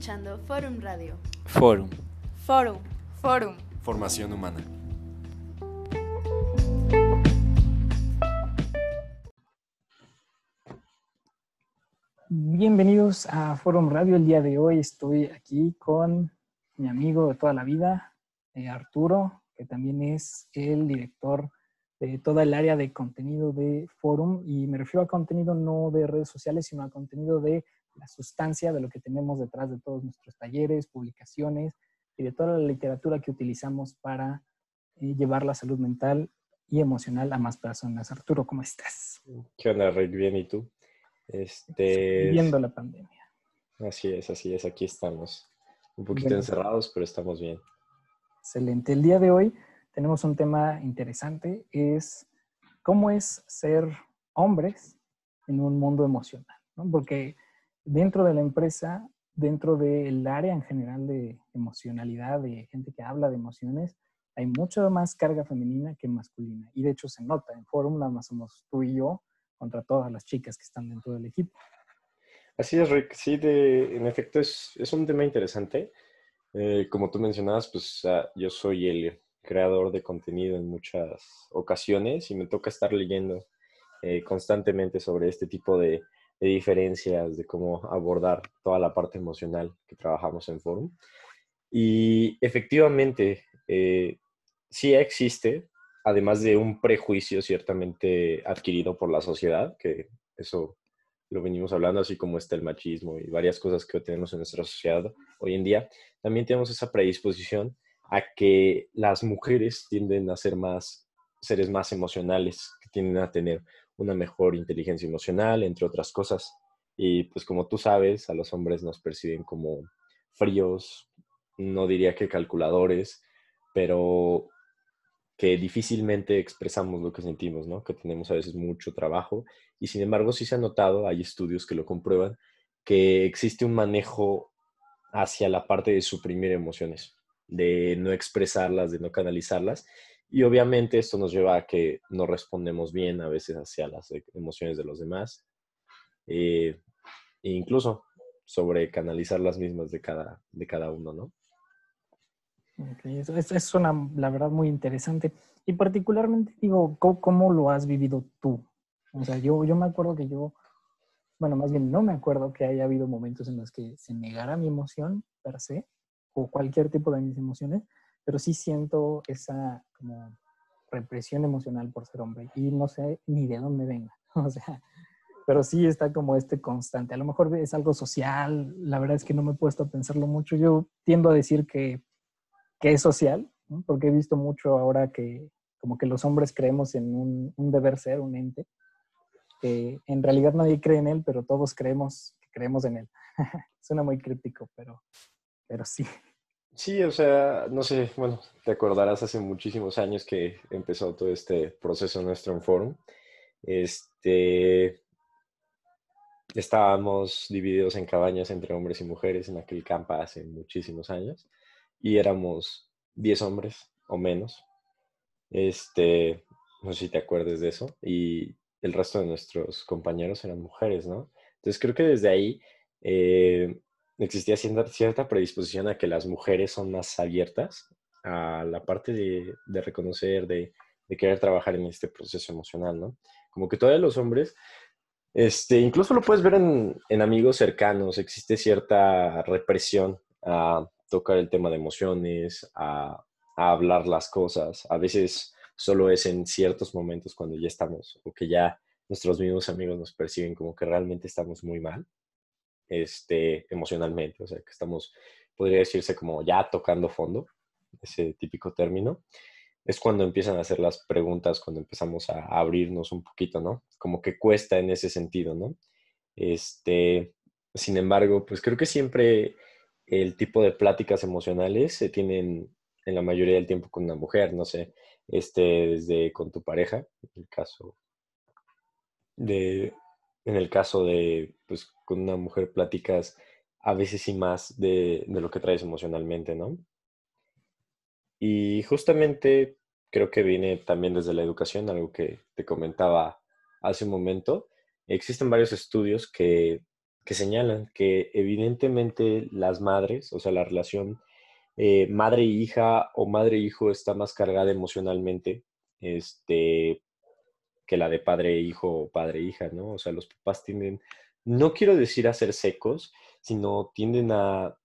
escuchando Forum Radio. Forum. Forum. Forum. Formación humana. Bienvenidos a Forum Radio. El día de hoy estoy aquí con mi amigo de toda la vida, eh, Arturo, que también es el director de toda el área de contenido de Forum. Y me refiero a contenido no de redes sociales, sino a contenido de la sustancia de lo que tenemos detrás de todos nuestros talleres, publicaciones y de toda la literatura que utilizamos para eh, llevar la salud mental y emocional a más personas. Arturo, ¿cómo estás? ¿Qué onda, Rick? Bien, ¿y tú? Este, Viviendo la pandemia. Así es, así es, aquí estamos. Un poquito encerrados, pero estamos bien. Excelente. El día de hoy tenemos un tema interesante, es cómo es ser hombres en un mundo emocional, ¿no? Porque dentro de la empresa, dentro del área en general de emocionalidad, de gente que habla de emociones, hay mucha más carga femenina que masculina. Y de hecho se nota, en Forum nada más somos tú y yo contra todas las chicas que están dentro del equipo. Así es, Rick. Sí, de, en efecto es, es un tema interesante. Eh, como tú mencionabas, pues uh, yo soy el creador de contenido en muchas ocasiones y me toca estar leyendo eh, constantemente sobre este tipo de, de, diferencias, de cómo abordar toda la parte emocional que trabajamos en Forum. Y efectivamente, eh, sí existe, además de un prejuicio ciertamente adquirido por la sociedad, que eso lo venimos hablando, así como está el machismo y varias cosas que tenemos en nuestra sociedad hoy en día, también tenemos esa predisposición a que las mujeres tienden a ser más seres más emocionales, que tienden a tener una mejor inteligencia emocional, entre otras cosas. Y pues como tú sabes, a los hombres nos perciben como fríos, no diría que calculadores, pero que difícilmente expresamos lo que sentimos, ¿no? Que tenemos a veces mucho trabajo y sin embargo sí se ha notado, hay estudios que lo comprueban, que existe un manejo hacia la parte de suprimir emociones, de no expresarlas, de no canalizarlas y obviamente esto nos lleva a que no respondemos bien a veces hacia las e, emociones de los demás eh, e incluso sobre canalizar las mismas de cada, de cada uno, ¿no? Okay, eso, eso es una, la verdad, muy interesante. Y particularmente, digo, ¿cómo, ¿cómo, lo has vivido tú? O sea, yo, yo me acuerdo que yo, bueno, más bien no me acuerdo que haya habido momentos en los que se negara mi emoción per se, o cualquier tipo de mis emociones, pero sí siento esa como represión emocional por ser hombre y no sé ni de dónde venga. O sea, pero sí está como este constante. A lo mejor es algo social, la verdad es que no me he puesto a pensarlo mucho. Yo tiendo a decir que que es social, porque he visto mucho ahora que como que los hombres creemos en un, un, deber ser, un ente, que en realidad nadie cree en él, pero todos creemos que creemos en él. Suena muy crítico, pero, pero sí. Sí, o sea, no sé, bueno, te acordarás hace muchísimos años que empezó todo este proceso nuestro Forum. Este, estábamos divididos en cabañas entre hombres y mujeres en aquel campo hace muchísimos años y éramos 10 hombres o menos. Este, no sé si te acuerdes de eso. Y el resto de nuestros compañeros eran mujeres, ¿no? Entonces creo que desde ahí eh, existía cierta predisposición a que las mujeres son más abiertas a la parte de, reconocer, de, querer trabajar en este proceso emocional, ¿no? Como que todavía los hombres, este, incluso lo puedes ver en, amigos cercanos, existe cierta represión a tocar el tema de emociones, a, hablar las cosas. A veces solo es en ciertos momentos cuando ya estamos o que ya nuestros mismos amigos nos perciben como que realmente estamos muy mal este, emocionalmente, o sea, que estamos, podría decirse como ya tocando fondo, ese típico término. Es cuando empiezan a hacer las preguntas, cuando empezamos a abrirnos un poquito, ¿no? Como que cuesta en ese sentido, ¿no? Este, sin embargo, pues creo que siempre el tipo de pláticas emocionales se tienen en la mayoría del tiempo con una mujer, no sé, este, desde con tu pareja, el caso de, en el caso de, pues con una mujer pláticas a veces y más de, de lo que traes emocionalmente, ¿no? Y justamente creo que viene también desde la educación, algo que te comentaba hace un momento. Existen varios estudios que que señalan que evidentemente las madres, o sea, la relación eh, madre-hija o madre-hijo está más cargada emocionalmente este, que la de padre-hijo o padre-hija, ¿no? O sea, los papás tienden, no quiero decir a ser secos, sino tienden a,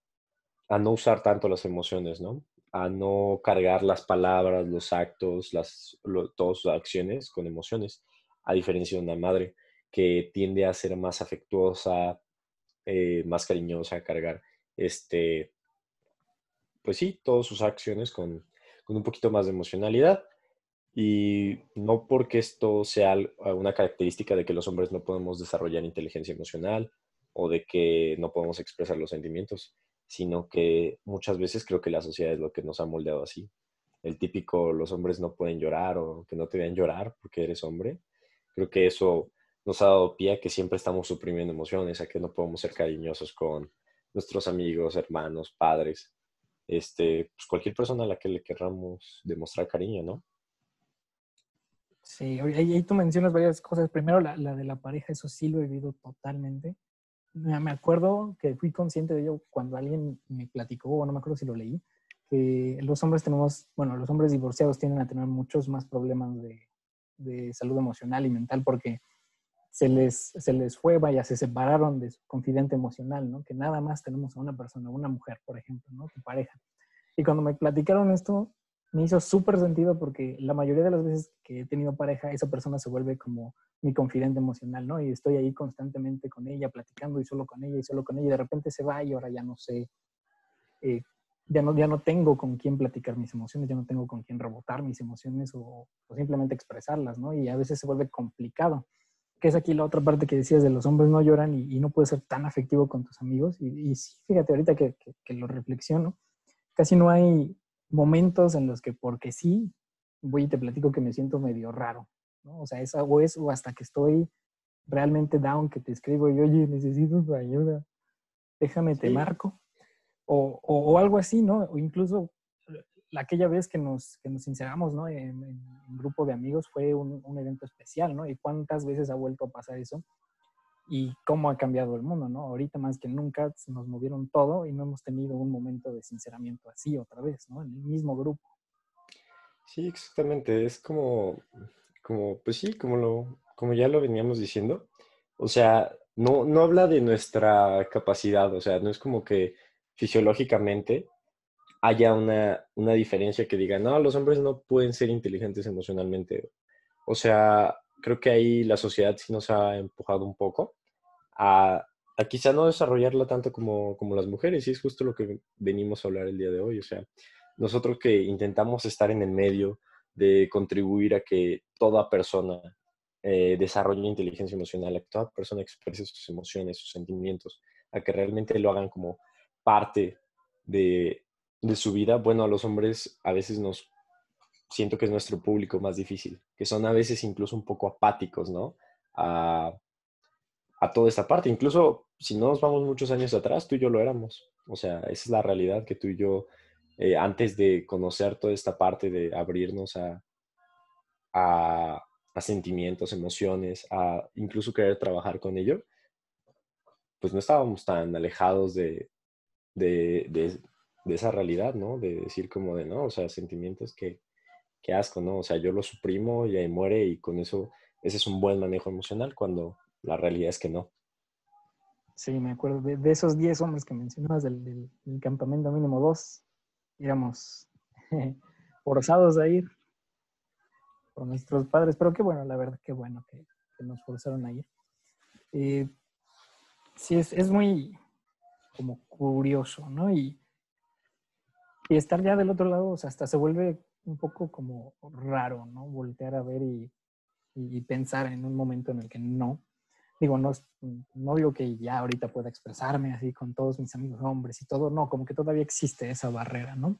a no usar tanto las emociones, ¿no? A no cargar las palabras, los actos, las, todas sus acciones con emociones, a diferencia de una madre que tiende a ser más afectuosa, eh, más cariñosa, a cargar, este, pues sí, todas sus acciones con, con un poquito más de emocionalidad. Y no porque esto sea una característica de que los hombres no podemos desarrollar inteligencia emocional o de que no podemos expresar los sentimientos, sino que muchas veces creo que la sociedad es lo que nos ha moldeado así. El típico, los hombres no pueden llorar o que no te vean llorar porque eres hombre. Creo que eso nos ha dado pie a que siempre estamos suprimiendo emociones, a que no podemos ser cariñosos con nuestros amigos, hermanos, padres, este, pues cualquier persona a la que le querramos demostrar cariño, ¿no? Sí, ahí, tú mencionas varias cosas. Primero, la, la, de la pareja, eso sí lo he vivido totalmente. Me acuerdo que fui consciente de ello cuando alguien me platicó, o no me acuerdo si lo leí, que los hombres tenemos, bueno, los hombres divorciados tienden a tener muchos más problemas de, de salud emocional y mental porque se les, se les fue, vaya, se separaron de su confidente emocional, ¿no? Que nada más tenemos a una persona, una mujer, por ejemplo, ¿no? Tu pareja. Y cuando me platicaron esto, me hizo súper sentido porque la mayoría de las veces que he tenido pareja, esa persona se vuelve como mi confidente emocional, ¿no? Y estoy ahí constantemente con ella, platicando y solo con ella y solo con ella. Y de repente se va y ahora ya no sé, eh, ya, no, ya no tengo con quién platicar mis emociones, ya no tengo con quién rebotar mis emociones o, simplemente expresarlas, ¿no? Y a veces se vuelve complicado. Que es aquí la otra parte que decías de los hombres no lloran y, no puedes ser tan afectivo con tus amigos. Y, y sí, fíjate ahorita que, que, que lo reflexiono, casi no hay momentos en los que porque sí, voy y te platico que me siento medio raro, ¿no? O sea, es, o es o hasta que estoy realmente down, que te escribo y oye, necesito tu ayuda, déjame, te marco. O, o, algo así, ¿no? O incluso aquella vez que nos, que nos sinceramos, ¿no? En, un grupo de amigos fue un, un, evento especial, ¿no? Y cuántas veces ha vuelto a pasar eso y cómo ha cambiado el mundo, ¿no? Ahorita más que nunca nos movieron todo y no hemos tenido un momento de sinceramiento así otra vez, ¿no? En el mismo grupo. Sí, exactamente. Es como, como pues sí, como, lo, como ya lo veníamos diciendo. O sea, no, no habla de nuestra capacidad, o sea, no es como que fisiológicamente haya una, una diferencia que diga, no, los hombres no pueden ser inteligentes emocionalmente. O sea, creo que ahí la sociedad sí nos ha empujado un poco a, a quizá no desarrollarla tanto como, como las mujeres, y es justo lo que venimos a hablar el día de hoy. O sea, nosotros que intentamos estar en el medio de contribuir a que toda persona eh, desarrolle inteligencia emocional, a que toda persona exprese sus emociones, sus sentimientos, a que realmente lo hagan como parte de, de su vida. Bueno, a los hombres a veces nos siento que es nuestro público más difícil, que son a veces incluso un poco apáticos, ¿no? A, a toda esta parte. Incluso si no nos vamos muchos años atrás, tú y yo lo éramos. O sea, esa es la realidad que tú y yo, eh, antes de conocer toda esta parte de abrirnos a, a, a, sentimientos, emociones, a incluso querer trabajar con ello, pues no estábamos tan alejados de, de, de, de esa realidad, ¿no? De decir como de, no, o sea, sentimientos que, qué asco, ¿no? O sea, yo lo suprimo y ahí muere y con eso, ese es un buen manejo emocional cuando la realidad es que no. Sí, me acuerdo de, esos 10 hombres que mencionabas del, campamento mínimo 2, íbamos forzados a ir por nuestros padres, pero qué bueno, la verdad, qué bueno que, nos forzaron a ir. Eh, sí, es, es, muy como curioso, ¿no? Y, y estar ya del otro lado, o sea, hasta se vuelve un poco como raro, ¿no? Voltear a ver y, pensar en un momento en el que no. Digo, no, no digo que ya ahorita pueda expresarme así con todos mis amigos hombres y todo, no, como que todavía existe esa barrera, ¿no?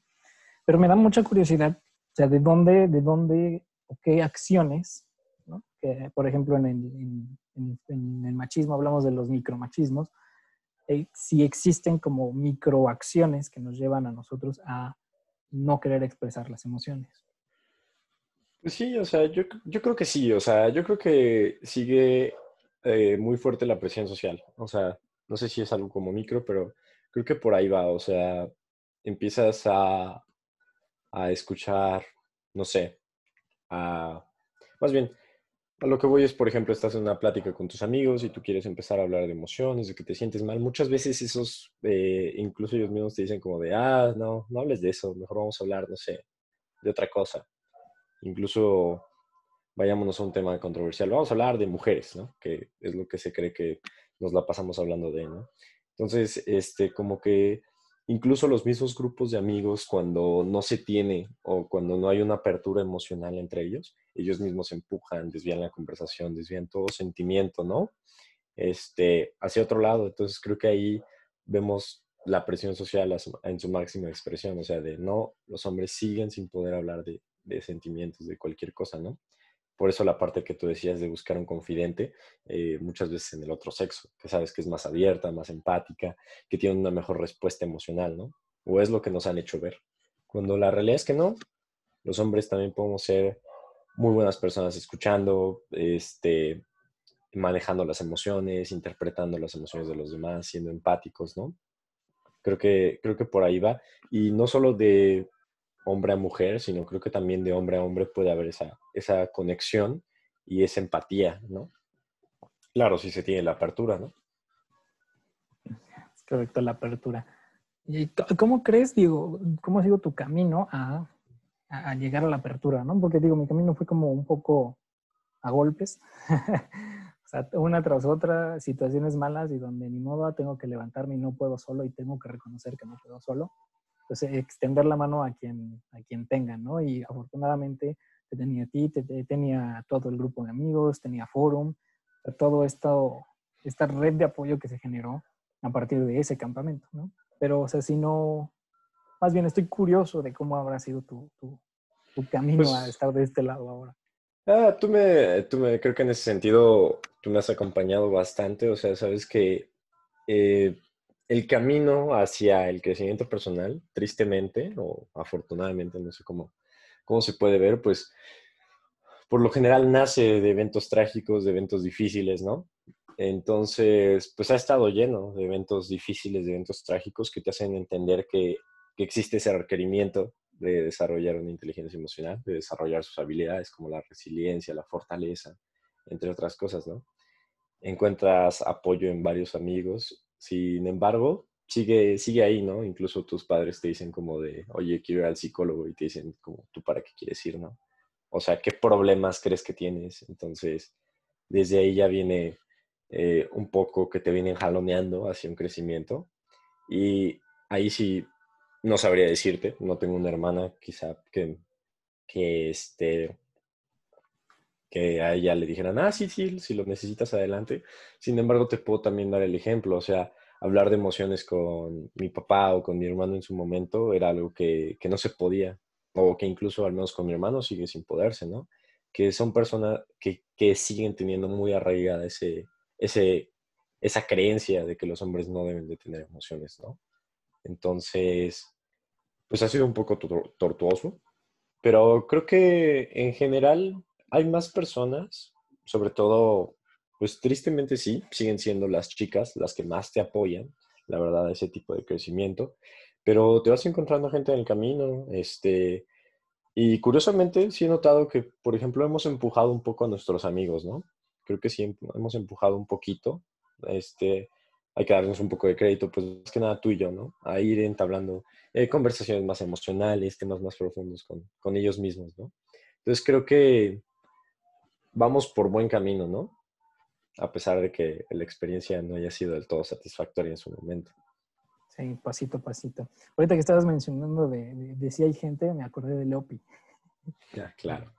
Pero me da mucha curiosidad, o sea, de dónde, de dónde o qué acciones, ¿no? Por ejemplo, en el, en, el machismo hablamos de los micromachismos, eh, si existen como microacciones que nos llevan a nosotros a no querer expresar las emociones. Pues sí, o sea, yo, yo creo que sí, o sea, yo creo que sigue eh, muy fuerte la presión social. O sea, no sé si es algo como micro, pero creo que por ahí va, o sea, empiezas a, a escuchar, no sé, a, más bien, a lo que voy es, por ejemplo, estás en una plática con tus amigos y tú quieres empezar a hablar de emociones, de que te sientes mal. Muchas veces esos, eh, incluso ellos mismos te dicen como de, ah, no, no hables de eso, mejor vamos a hablar, no sé, de otra cosa. Incluso vayámonos a un tema controversial. Vamos a hablar de mujeres, ¿no? Que es lo que se cree que nos la pasamos hablando de, ¿no? Entonces, este, como que incluso los mismos grupos de amigos, cuando no se tiene o cuando no hay una apertura emocional entre ellos, ellos mismos empujan, desvían la conversación, desvían todo sentimiento, ¿no? Este, hacia otro lado. Entonces, creo que ahí vemos la presión social en su máxima expresión, o sea, de no, los hombres siguen sin poder hablar de, de sentimientos, de cualquier cosa, ¿no? Por eso la parte que tú decías de buscar un confidente, eh, muchas veces en el otro sexo, que sabes que es más abierta, más empática, que tiene una mejor respuesta emocional, ¿no? O es lo que nos han hecho ver. Cuando la realidad es que no, los hombres también podemos ser muy buenas personas escuchando, este, manejando las emociones, interpretando las emociones de los demás, siendo empáticos, ¿no? Creo que, creo que por ahí va. Y no solo de hombre a mujer, sino creo que también de hombre a hombre puede haber esa, esa conexión y esa empatía, ¿no? Claro, si se tiene la apertura, ¿no? Es correcto, la apertura. ¿Y cómo crees, digo, cómo ha sido tu camino a, a, llegar a la apertura, ¿no? Porque digo, mi camino fue como un poco a golpes, una tras otra, situaciones malas y donde ni modo tengo que levantarme y no puedo solo y tengo que reconocer que no puedo solo pues, extender la mano a quien, a quien tenga, ¿no? Y afortunadamente te tenía a ti, te, tenía todo el grupo de amigos, tenía forum, todo esto, esta red de apoyo que se generó a partir de ese campamento, ¿no? Pero, o sea, si no, más bien estoy curioso de cómo habrá sido tu, tu, tu camino a pues estar de este lado ahora. Ah, tú me, tú me, creo que en ese sentido tú me has acompañado bastante, o sea, sabes que eh, el camino hacia el crecimiento personal, tristemente o afortunadamente, no sé cómo, cómo se puede ver, pues por lo general nace de eventos trágicos, de eventos difíciles, ¿no? Entonces, pues ha estado lleno de eventos difíciles, de eventos trágicos que te hacen entender que, que existe ese requerimiento de desarrollar una inteligencia emocional, de desarrollar sus habilidades como la resiliencia, la fortaleza, entre otras cosas, ¿no? Encuentras apoyo en varios amigos sin embargo, sigue, sigue ahí, ¿no? Incluso tus padres te dicen como de, oye, quiero ir al psicólogo y te dicen como, ¿tú para qué quieres ir, no? O sea, ¿qué problemas crees que tienes? Entonces, desde ahí ya viene eh, un poco que te vienen jaloneando hacia un crecimiento. Y ahí sí, no sabría decirte, no tengo una hermana quizá que, que este, que a ella le dijeran, ah, sí, sí, si lo necesitas adelante. Sin embargo, te puedo también dar el ejemplo, o sea, hablar de emociones con mi papá o con mi hermano en su momento era algo que, que no se podía, o que incluso al menos con mi hermano sigue sin poderse, ¿no? Que son personas que, que siguen teniendo muy arraigada ese, ese, esa creencia de que los hombres no deben de tener emociones, ¿no? Entonces, pues ha sido un poco tortuoso, pero creo que en general hay más personas, sobre todo, pues tristemente sí, siguen siendo las chicas las que más te apoyan, la verdad, ese tipo de crecimiento, pero te vas encontrando gente en el camino, este, y curiosamente sí he notado que, por ejemplo, hemos empujado un poco a nuestros amigos, ¿no? Creo que sí hemos empujado un poquito, este, hay que darnos un poco de crédito, pues más que nada tú y yo, ¿no? A ir entablando eh, conversaciones más emocionales, temas más profundos con, con ellos mismos, ¿no? Entonces creo que vamos por buen camino, ¿no? A pesar de que la experiencia no haya sido del todo satisfactoria en su momento. Sí, pasito a pasito. Ahorita que estabas mencionando de, si hay gente, me acordé de Leopi. Ya, claro.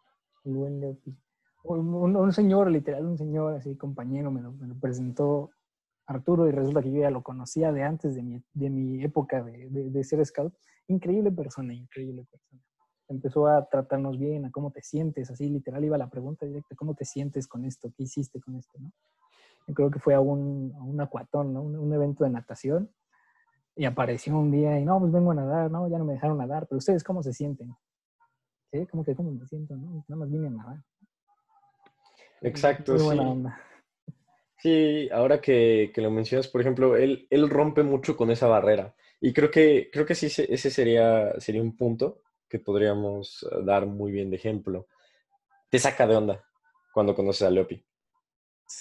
El buen Leopi. Un, señor, literal, un señor así, compañero, me lo, presentó Arturo y resulta que yo ya lo conocía de antes de mi, de mi época de, de ser scout. Increíble persona, increíble persona empezó a tratarnos bien, a cómo te sientes, así literal iba la pregunta directa, ¿cómo te sientes con esto? ¿Qué hiciste con esto? ¿no? Yo creo que fue a un, a un acuatón, ¿no? Un, evento de natación y apareció un día y no, pues vengo a nadar, no, ya no me dejaron nadar, pero ustedes cómo se sienten? ¿Cómo que cómo me siento? No? Nada más vine a nadar. Exacto, sí. Sí, ahora que, que, lo mencionas, por ejemplo, él, él rompe mucho con esa barrera. Y creo que, creo que sí, ese sería, sería un punto que podríamos eh, dar muy bien de ejemplo. Te saca de onda cuando conoces a Leopi.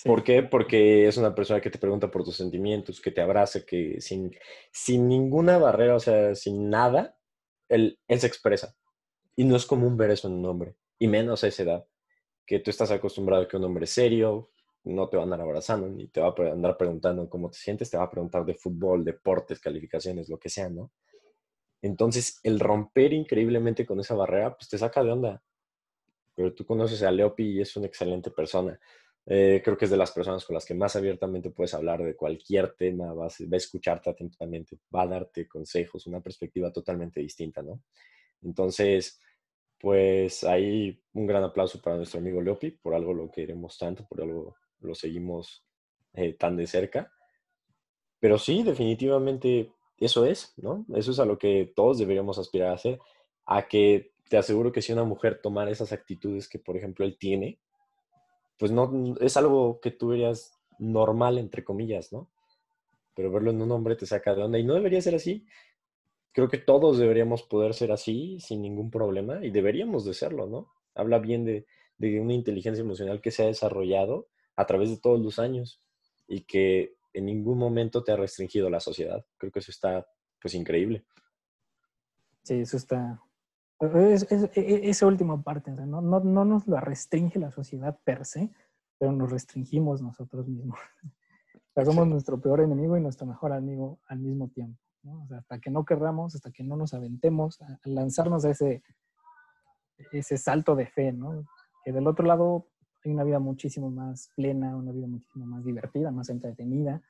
¿Por qué? Porque es una persona que te pregunta por tus sentimientos, que te abraza, que sin, sin ninguna barrera, o sea, sin nada, él, él se expresa. Y no es común ver eso en un hombre, y menos a esa edad, que tú estás acostumbrado a que un hombre serio, no te va a andar abrazando, ni te va a andar preguntando cómo te sientes, te va a preguntar de fútbol, deportes, calificaciones, lo que sea, ¿no? Entonces, el romper increíblemente con esa barrera, pues te saca de onda. Pero tú conoces a Leopi y es una excelente persona. Eh, creo que es de las personas con las que más abiertamente puedes hablar de cualquier tema, va a escucharte atentamente, va a darte consejos, una perspectiva totalmente distinta, ¿no? Entonces, pues ahí un gran aplauso para nuestro amigo Leopi, por algo lo queremos tanto, por algo lo seguimos eh, tan de cerca. Pero sí, definitivamente eso es, ¿no? Eso es a lo que todos deberíamos aspirar a hacer, a que te aseguro que si una mujer tomara esas actitudes que, por ejemplo, él tiene, pues no, es algo que tú verías normal, entre comillas, ¿no? Pero verlo en un hombre te saca de onda y no debería ser así. Creo que todos deberíamos poder ser así sin ningún problema y deberíamos de serlo, ¿no? Habla bien de, de una inteligencia emocional que se ha desarrollado a través de todos los años y que en ningún momento te ha restringido la sociedad. Creo que eso está, pues, increíble. Sí, eso está, es, es, e, esa última parte, no, no, no, nos lo restringe la sociedad per se, pero nos restringimos nosotros mismos. somos nuestro peor enemigo y nuestro mejor amigo al mismo tiempo. ¿no? hasta que no querramos, hasta que no nos aventemos a, lanzarnos a ese, ese salto de fe, ¿no? que del otro lado hay una vida muchísimo más plena, una vida muchísimo más divertida, más entretenida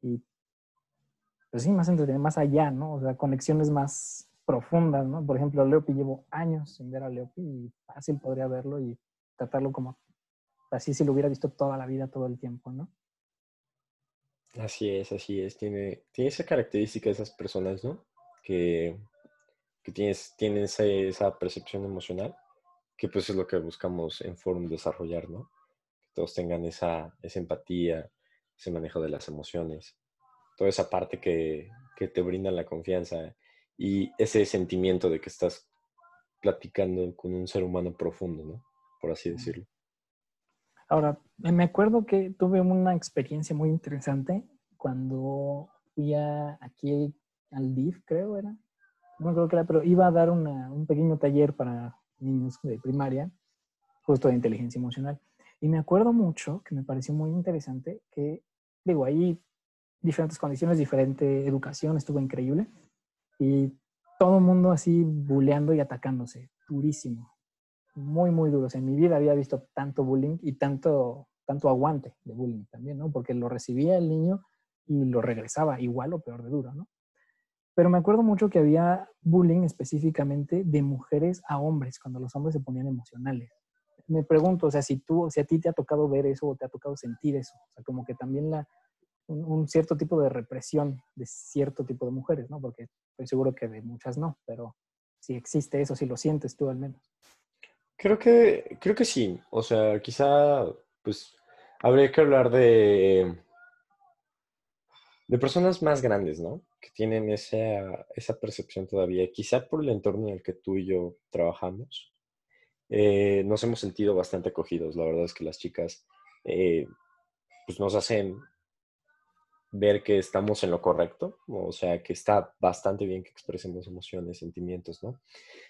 y pues sí, más entretenida, más allá, ¿no? O sea, conexiones más, profundas, ¿no? Por ejemplo, Leopi llevo años sin ver a Leopi y fácil podría verlo y tratarlo como así si lo hubiera visto toda la vida, todo el tiempo, ¿no? Así es, así es. Tiene, tiene esa característica de esas personas, ¿no? Que, que tienes, tienen esa, esa, percepción emocional, que pues es lo que buscamos en Forum desarrollar, ¿no? Que todos tengan esa, esa empatía, ese manejo de las emociones, toda esa parte que, que te brinda la confianza y ese sentimiento de que estás platicando con un ser humano profundo, ¿no? Por así decirlo. Ahora, me acuerdo que tuve una experiencia muy interesante cuando fui a, aquí al DIF, creo era. No creo que era, pero iba a dar un pequeño taller para niños de primaria, justo de inteligencia emocional. Y me acuerdo mucho que me pareció muy interesante que, digo, ahí diferentes condiciones, diferente educación, estuvo increíble y todo el mundo así buleando y atacándose, durísimo, muy, muy duro. en mi vida había visto tanto bullying y tanto, tanto aguante de bullying también, ¿no? Porque lo recibía el niño y lo regresaba igual o peor de duro, ¿no? Pero me acuerdo mucho que había bullying específicamente de mujeres a hombres, cuando los hombres se ponían emocionales. Me pregunto, o sea, si tú, si a ti te ha tocado ver eso o te ha tocado sentir eso, o sea, como que también la, un, cierto tipo de represión de cierto tipo de mujeres, ¿no? Porque estoy seguro que de muchas no, pero si existe eso, si lo sientes tú al menos. Creo que, creo que sí. O sea, quizá, pues, habría que hablar de, de personas más grandes, ¿no? Que tienen esa, esa percepción todavía. Quizá por el entorno en el que tú y yo trabajamos, eh, nos hemos sentido bastante acogidos. La verdad es que las chicas, eh, pues, nos hacen ver que estamos en lo correcto, o sea, que está bastante bien que expresemos emociones, sentimientos, ¿no?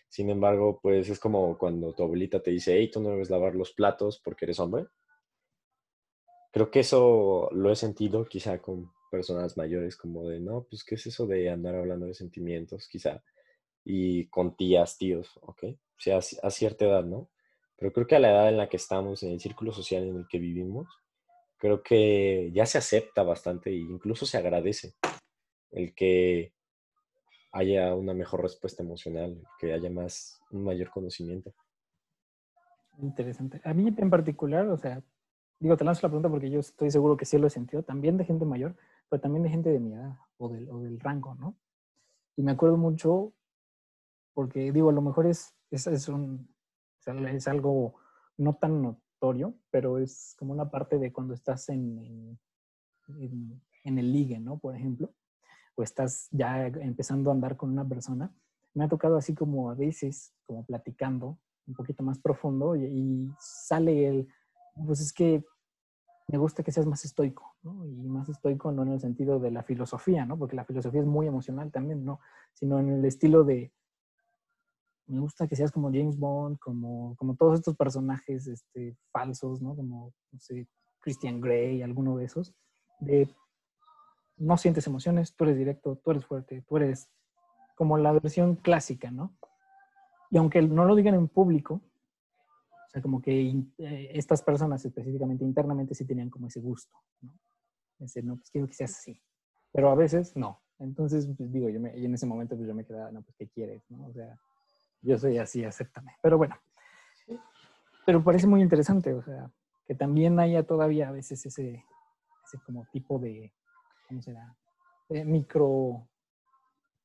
Sin embargo, pues es como cuando tu abuelita te dice, hey, tú no debes lavar los platos porque eres hombre. Creo que eso lo he sentido quizá con personas mayores, como de, no, pues, ¿qué es eso de andar hablando de sentimientos? Quizá. Y con tías, tíos, ¿ok? O sea, a cierta edad, ¿no? Pero creo que a la edad en la que estamos, en el círculo social en el que vivimos, creo que ya se acepta bastante e incluso se agradece el que haya una mejor respuesta emocional, que haya más, un mayor conocimiento. Interesante. A mí en particular, o sea, digo, te lanzo la pregunta porque yo estoy seguro que sí lo he sentido, también de gente mayor, pero también de gente de mi edad o del, o del rango, ¿no? Y me acuerdo mucho porque, digo, a lo mejor es, es, es un, es algo no tan satisfactorio, pero es como una parte de cuando estás en, en, en el ligue, ¿no? Por ejemplo, o estás ya empezando a andar con una persona. Me ha tocado así como a veces, como platicando un poquito más profundo y, y sale el, pues es que me gusta que seas más estoico. Y más estoico no en el sentido de la filosofía, ¿no? Porque la filosofía es muy emocional también, ¿no? Sino en el estilo de, me gusta que seas como James Bond, como, como todos estos personajes este, falsos, ¿no? Como, no sé, Christian Grey, alguno de esos, de no sientes emociones, tú eres directo, tú eres fuerte, tú eres como la versión clásica, ¿no? Y aunque no lo digan en público, o sea, como que eh, estas personas específicamente internamente sí tenían como ese gusto, ¿no? Ese, no, pues quiero que seas así. Pero a veces no. Entonces, pues digo, yo me, y en ese momento pues yo me quedaba, no, pues ¿qué quieres? ¿no? O sea, yo soy así, acéptame. Pero bueno, pero parece muy interesante, o sea, que también haya todavía a veces ese, ese como tipo de, ¿cómo será? De micro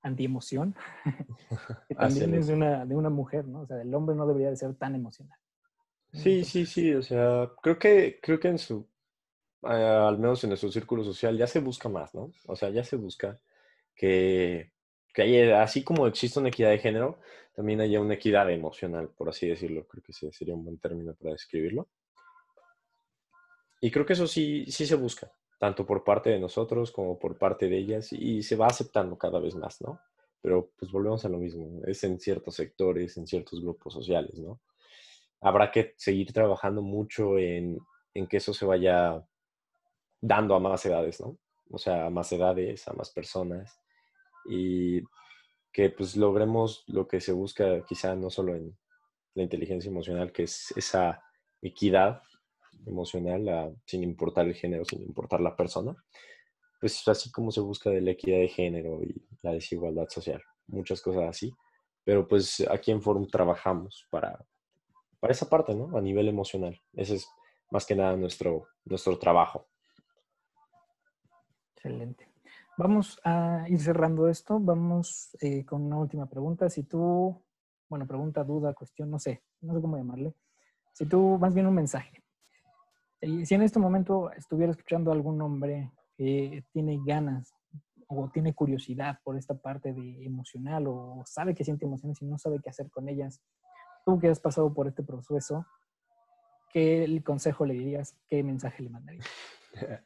antiemoción, que también es de una, de una mujer, ¿no? O sea, el hombre no debería de ser tan emocional. Sí, sí, sí, o sea, creo que, creo que en su, eh, al menos en nuestro círculo social, ya se busca más, ¿no? O sea, ya se busca que, que haya, así como existe una equidad de género, también haya una equidad emocional, por así decirlo. Creo que sería un buen término para describirlo. Y creo que eso sí, sí se busca, tanto por parte de nosotros como por parte de ellas, y se va aceptando cada vez más, ¿no? Pero pues volvemos a lo mismo, es en ciertos sectores, en ciertos grupos sociales, ¿no? Habrá que seguir trabajando mucho en, en que eso se vaya dando a más edades, ¿no? O sea, a más edades, a más personas, y que pues logremos lo que se busca quizá no solo en la inteligencia emocional, que es esa equidad emocional, sin importar el género, sin importar la persona, pues así como se busca la equidad de género y la desigualdad social, muchas cosas así. Pero pues aquí en Forum trabajamos para, para esa parte, ¿no? A nivel emocional. Ese es más que nada nuestro, nuestro trabajo. Excelente. Vamos a ir cerrando esto. Vamos eh, con una última pregunta. Si tú, bueno, pregunta, duda, cuestión, no sé, no sé cómo llamarle. Si tú, más bien un mensaje. Si en este momento estuviera escuchando a algún hombre que tiene ganas o tiene curiosidad por esta parte de emocional o sabe que siente emociones y no sabe qué hacer con ellas, tú que has pasado por este proceso, ¿qué consejo le dirías? ¿Qué mensaje le mandarías?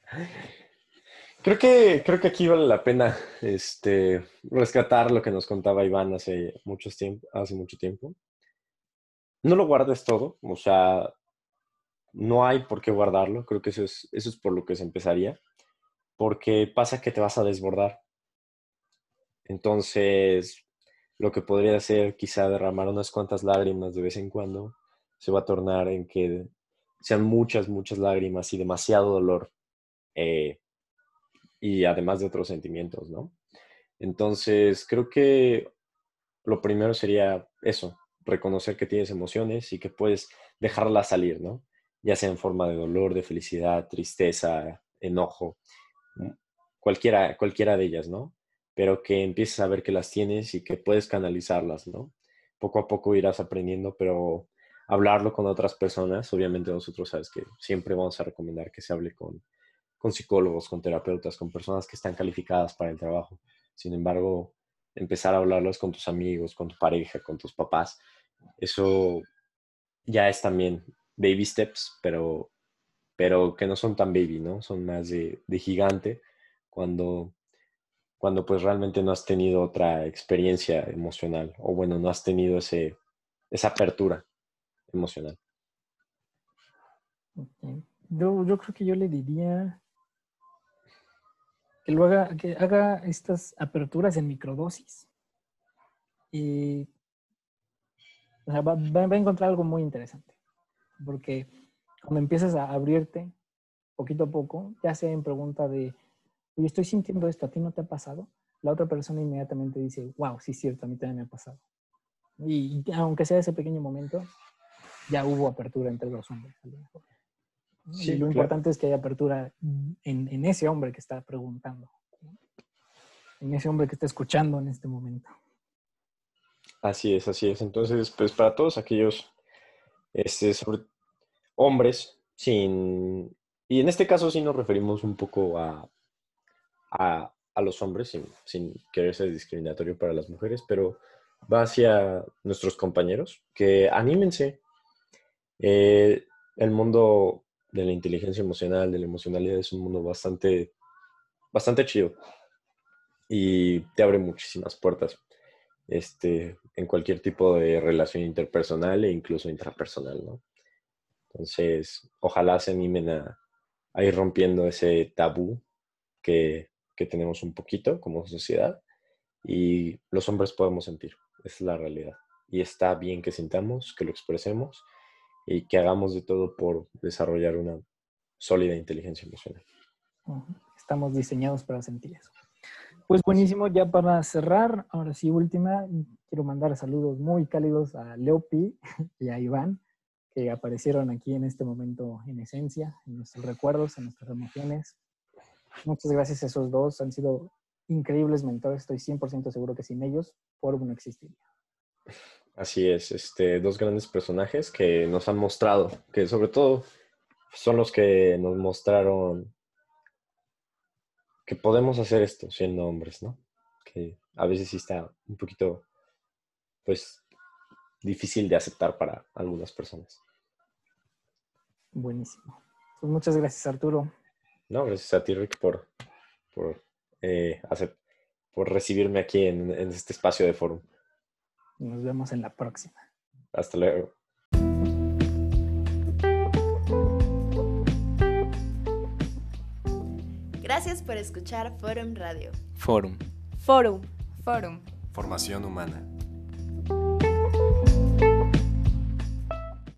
Creo que, creo que aquí vale la pena este, rescatar lo que nos contaba Iván hace, muchos tiempo, hace mucho tiempo. No lo guardes todo, o sea, no hay por qué guardarlo, creo que eso es, eso es por lo que se empezaría, porque pasa que te vas a desbordar. Entonces, lo que podría ser quizá derramar unas cuantas lágrimas de vez en cuando, se va a tornar en que sean muchas, muchas lágrimas y demasiado dolor. Eh, y además de otros sentimientos, ¿no? Entonces, creo que lo primero sería eso, reconocer que tienes emociones y que puedes dejarlas salir, ¿no? Ya sea en forma de dolor, de felicidad, tristeza, enojo, cualquiera, cualquiera de ellas, ¿no? Pero que empieces a ver que las tienes y que puedes canalizarlas, ¿no? Poco a poco irás aprendiendo, pero hablarlo con otras personas, obviamente nosotros sabes que siempre vamos a recomendar que se hable con con psicólogos, con terapeutas, con personas que están calificadas para el trabajo. Sin embargo, empezar a hablarlos con tus amigos, con tu pareja, con tus papás, eso ya es también baby steps, pero, pero que no son tan baby, ¿no? Son más de, de gigante cuando, cuando pues realmente no has tenido otra experiencia emocional o bueno, no has tenido ese, esa apertura emocional. Yo, yo creo que yo le diría que lo haga, que haga estas aperturas en microdosis. Y va, a encontrar algo muy interesante. Porque cuando empiezas a abrirte poquito a poco, ya sea en pregunta de, oye, estoy sintiendo esto, ¿a ti no te ha pasado? La otra persona inmediatamente dice, wow, sí es cierto, a mí también me ha pasado. Y, aunque sea ese pequeño momento, ya hubo apertura entre los hombres. Sí, lo importante es que haya apertura en, ese hombre que está preguntando, en ese hombre que está escuchando en este momento. Así es, así es. Entonces, pues para todos aquellos este, hombres sin... Y en este caso sí nos referimos un poco a, a, los hombres, sin, sin querer ser discriminatorio para las mujeres, pero va hacia nuestros compañeros, que anímense. Eh, el mundo de la inteligencia emocional, de la emocionalidad, es un mundo bastante, bastante chido y te abre muchísimas puertas este, en cualquier tipo de relación interpersonal e incluso intrapersonal, ¿no? Entonces, ojalá se animen a, ir rompiendo ese tabú que, tenemos un poquito como sociedad y los hombres podemos sentir, es la realidad. Y está bien que sintamos, que lo expresemos y que hagamos de todo por desarrollar una sólida inteligencia emocional. Estamos diseñados para sentir eso. Pues buenísimo, ya para cerrar, ahora sí, última, quiero mandar saludos muy cálidos a Leopi y a Iván, que aparecieron aquí en este momento en esencia, en nuestros recuerdos, en nuestras emociones. Muchas gracias a esos dos, han sido increíbles mentores, estoy 100% seguro que sin ellos Forum no existiría. Así es, este, dos grandes personajes que nos han mostrado, que sobre todo son los que nos mostraron que podemos hacer esto siendo hombres, ¿no? Que a veces sí está un poquito, pues, difícil de aceptar para algunas personas. Buenísimo. Pues muchas gracias, Arturo. No, gracias a ti, Rick, por, por, eh, por recibirme aquí en, en este espacio de foro. Nos vemos en la próxima. Hasta luego. Gracias por escuchar Forum Radio. Forum. Forum. Forum. Formación humana.